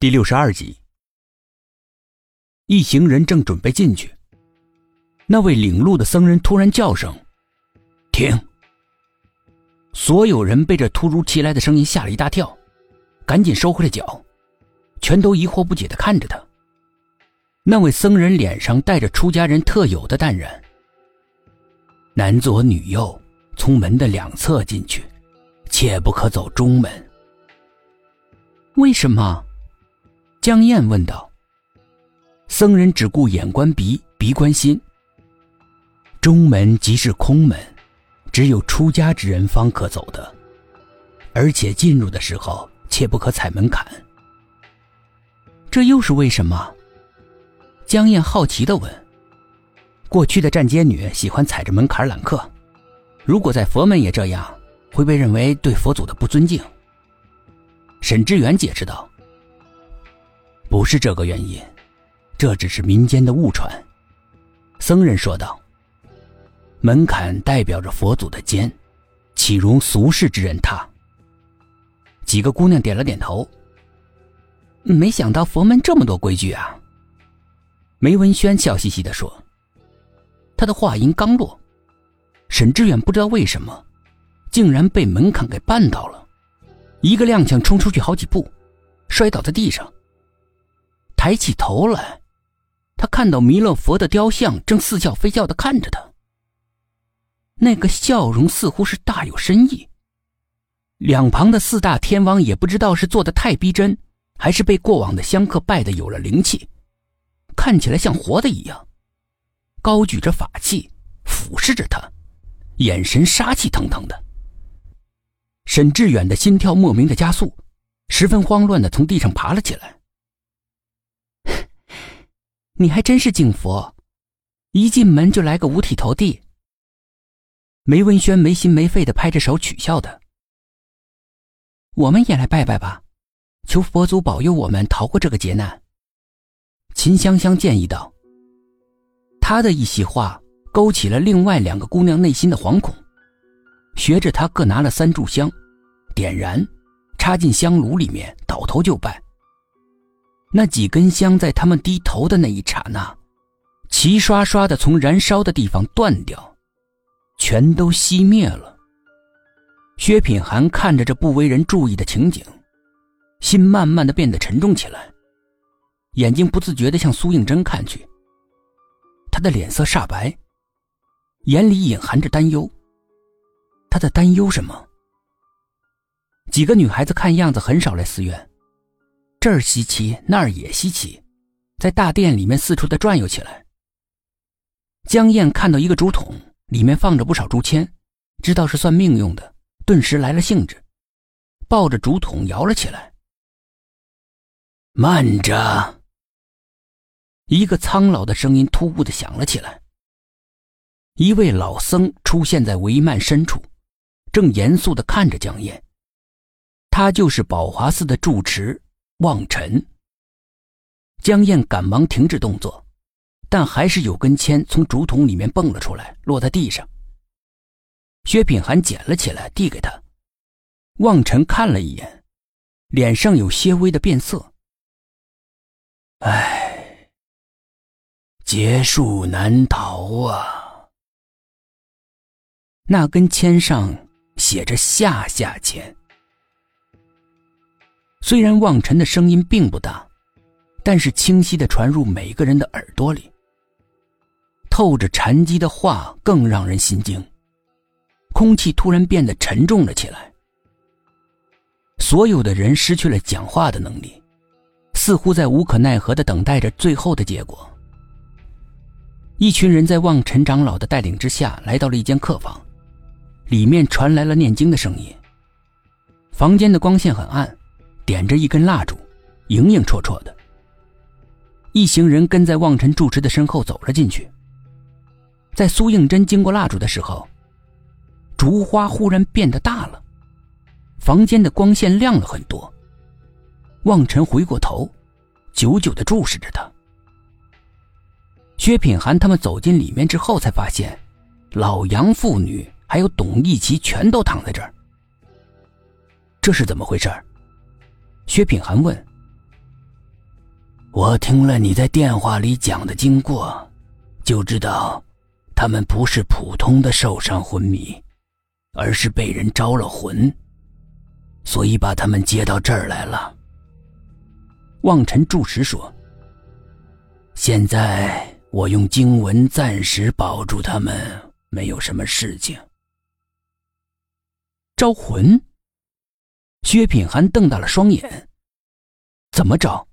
第六十二集，一行人正准备进去，那位领路的僧人突然叫声：“停！”所有人被这突如其来的声音吓了一大跳，赶紧收回了脚，全都疑惑不解的看着他。那位僧人脸上带着出家人特有的淡然：“男左女右，从门的两侧进去，切不可走中门。”为什么？江燕问道：“僧人只顾眼观鼻，鼻观心。中门即是空门，只有出家之人方可走的，而且进入的时候切不可踩门槛。这又是为什么？”江燕好奇的问。过去的站街女喜欢踩着门槛揽客，如果在佛门也这样，会被认为对佛祖的不尊敬。沈志远解释道。不是这个原因，这只是民间的误传。僧人说道：“门槛代表着佛祖的肩，岂容俗世之人踏？”几个姑娘点了点头。没想到佛门这么多规矩啊！梅文轩笑嘻嘻的说。他的话音刚落，沈志远不知道为什么，竟然被门槛给绊倒了，一个踉跄冲出去好几步，摔倒在地上。抬起头来，他看到弥勒佛的雕像正似笑非笑的看着他。那个笑容似乎是大有深意。两旁的四大天王也不知道是做的太逼真，还是被过往的香客拜的有了灵气，看起来像活的一样，高举着法器，俯视着他，眼神杀气腾腾的。沈志远的心跳莫名的加速，十分慌乱的从地上爬了起来。你还真是敬佛，一进门就来个五体投地。梅文轩没心没肺的拍着手取笑的。我们也来拜拜吧，求佛祖保佑我们逃过这个劫难。秦香香建议道。他的一席话勾起了另外两个姑娘内心的惶恐，学着他各拿了三炷香，点燃，插进香炉里面，倒头就拜。那几根香在他们低头的那一刹那，齐刷刷的从燃烧的地方断掉，全都熄灭了。薛品涵看着这不为人注意的情景，心慢慢的变得沉重起来，眼睛不自觉的向苏应真看去。他的脸色煞白，眼里隐含着担忧。他在担忧什么？几个女孩子看样子很少来寺院。这儿稀奇，那儿也稀奇，在大殿里面四处的转悠起来。江燕看到一个竹筒，里面放着不少竹签，知道是算命用的，顿时来了兴致，抱着竹筒摇了起来。慢着！一个苍老的声音突兀的响了起来。一位老僧出现在帷幔深处，正严肃的看着江燕。他就是宝华寺的住持。望尘。江燕赶忙停止动作，但还是有根签从竹筒里面蹦了出来，落在地上。薛品涵捡了起来，递给他。望尘看了一眼，脸上有些微的变色。唉，劫数难逃啊！那根签上写着“下下签”。虽然望尘的声音并不大，但是清晰的传入每个人的耳朵里。透着禅机的话更让人心惊，空气突然变得沉重了起来。所有的人失去了讲话的能力，似乎在无可奈何的等待着最后的结果。一群人在望尘长老的带领之下来到了一间客房，里面传来了念经的声音。房间的光线很暗。点着一根蜡烛，影影绰绰的。一行人跟在望尘住持的身后走了进去。在苏应真经过蜡烛的时候，烛花忽然变得大了，房间的光线亮了很多。望尘回过头，久久的注视着他。薛品涵他们走进里面之后，才发现老杨父女还有董一奇全都躺在这儿。这是怎么回事？薛品涵问：“我听了你在电话里讲的经过，就知道，他们不是普通的受伤昏迷，而是被人招了魂，所以把他们接到这儿来了。望尘注实说：“现在我用经文暂时保住他们，没有什么事情。”招魂。薛品涵瞪大了双眼：“怎么找？”